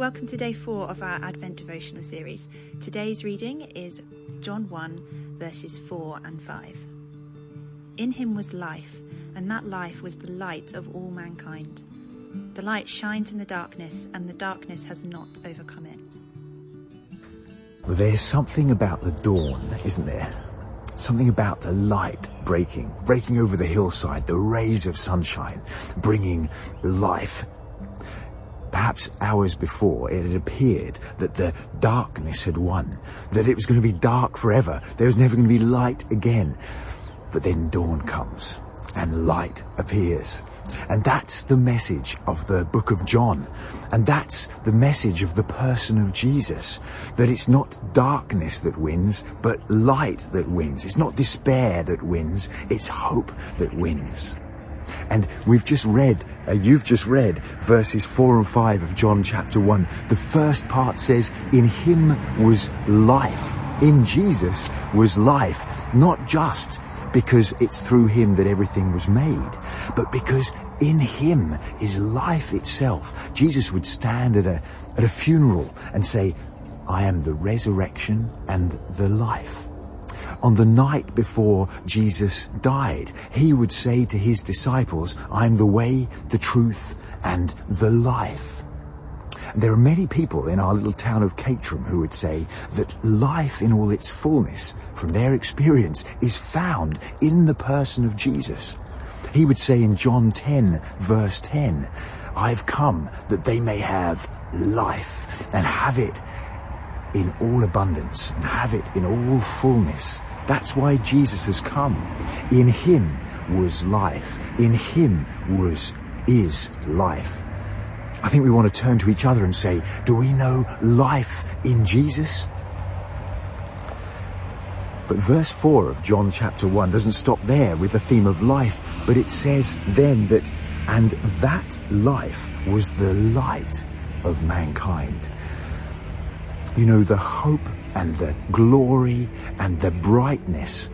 Welcome to day four of our Advent devotional series. Today's reading is John 1, verses 4 and 5. In him was life, and that life was the light of all mankind. The light shines in the darkness, and the darkness has not overcome it. There's something about the dawn, isn't there? Something about the light breaking, breaking over the hillside, the rays of sunshine, bringing life Perhaps hours before it had appeared that the darkness had won, that it was going to be dark forever, there was never going to be light again. But then dawn comes and light appears. And that's the message of the book of John. And that's the message of the person of Jesus. That it's not darkness that wins, but light that wins. It's not despair that wins, it's hope that wins. And we've just read, uh, you've just read verses 4 and 5 of John chapter 1. The first part says, in him was life. In Jesus was life. Not just because it's through him that everything was made, but because in him is life itself. Jesus would stand at a, at a funeral and say, I am the resurrection and the life on the night before Jesus died. He would say to his disciples, I'm the way, the truth, and the life. And there are many people in our little town of Caterham who would say that life in all its fullness, from their experience, is found in the person of Jesus. He would say in John 10 verse 10, I've come that they may have life and have it in all abundance and have it in all fullness. That's why Jesus has come. In him was life. In him was, is life. I think we want to turn to each other and say, do we know life in Jesus? But verse 4 of John chapter 1 doesn't stop there with the theme of life, but it says then that, and that life was the light of mankind. You know, the hope and the glory and the brightness,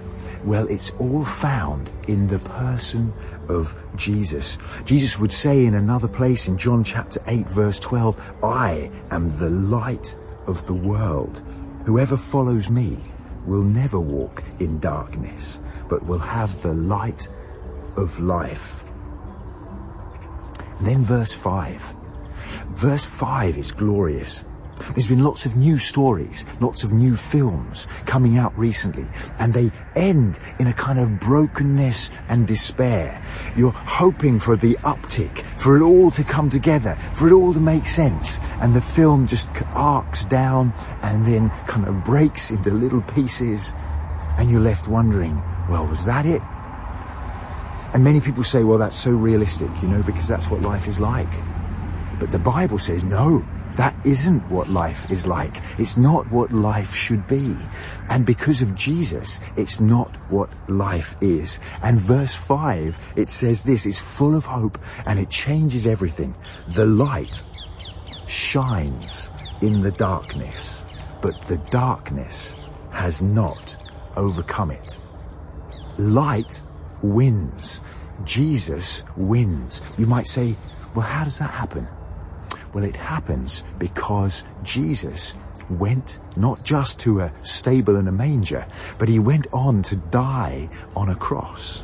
well, it's all found in the person of Jesus. Jesus would say in another place in John chapter 8 verse 12, I am the light of the world. Whoever follows me will never walk in darkness, but will have the light of life. And then verse 5. Verse 5 is glorious. There's been lots of new stories, lots of new films coming out recently, and they end in a kind of brokenness and despair. You're hoping for the uptick, for it all to come together, for it all to make sense, and the film just arcs down and then kind of breaks into little pieces, and you're left wondering, well, was that it? And many people say, well, that's so realistic, you know, because that's what life is like. But the Bible says, no, that isn't what life is like. It's not what life should be. And because of Jesus, it's not what life is. And verse 5, it says this, is full of hope and it changes everything. The light shines in the darkness, but the darkness has not overcome it. Light wins. Jesus wins. You might say, well, how does that happen? Well, it happens because Jesus went not just to a stable and a manger, but he went on to die on a cross.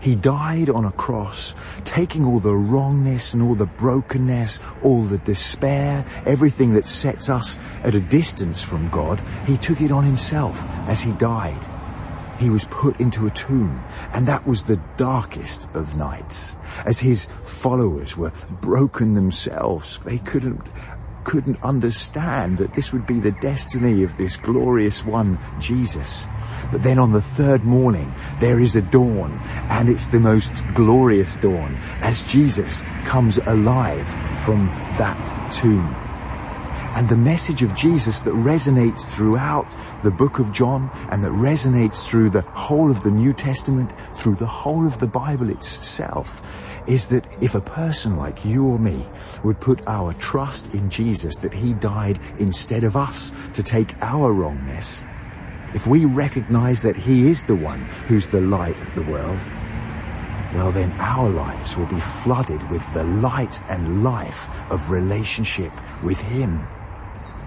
He died on a cross, taking all the wrongness and all the brokenness, all the despair, everything that sets us at a distance from God. He took it on himself as he died he was put into a tomb, and that was the darkest of nights. As his followers were broken themselves, they couldn't couldn't understand that this would be the destiny of this glorious one, Jesus. But then on the third morning, there is a dawn, and it's the most glorious dawn, as Jesus comes alive from that tomb. And the message of Jesus that resonates throughout the book of John and that resonates through the whole of the New Testament, through the whole of the Bible itself, is that if a person like you or me would put our trust in Jesus that he died instead of us to take our wrongness, if we recognize that he is the one who's the light of the world, well then our lives will be flooded with the light and life of relationship with Him.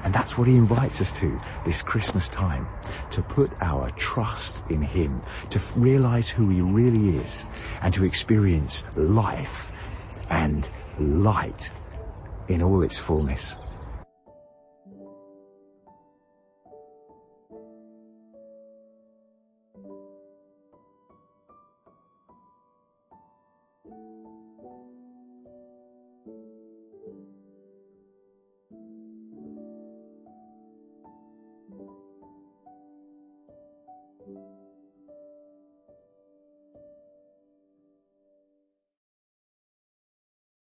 And that's what he invites us to this Christmas time, to put our trust in him, to realize who he really is, and to experience life and light in all its fullness.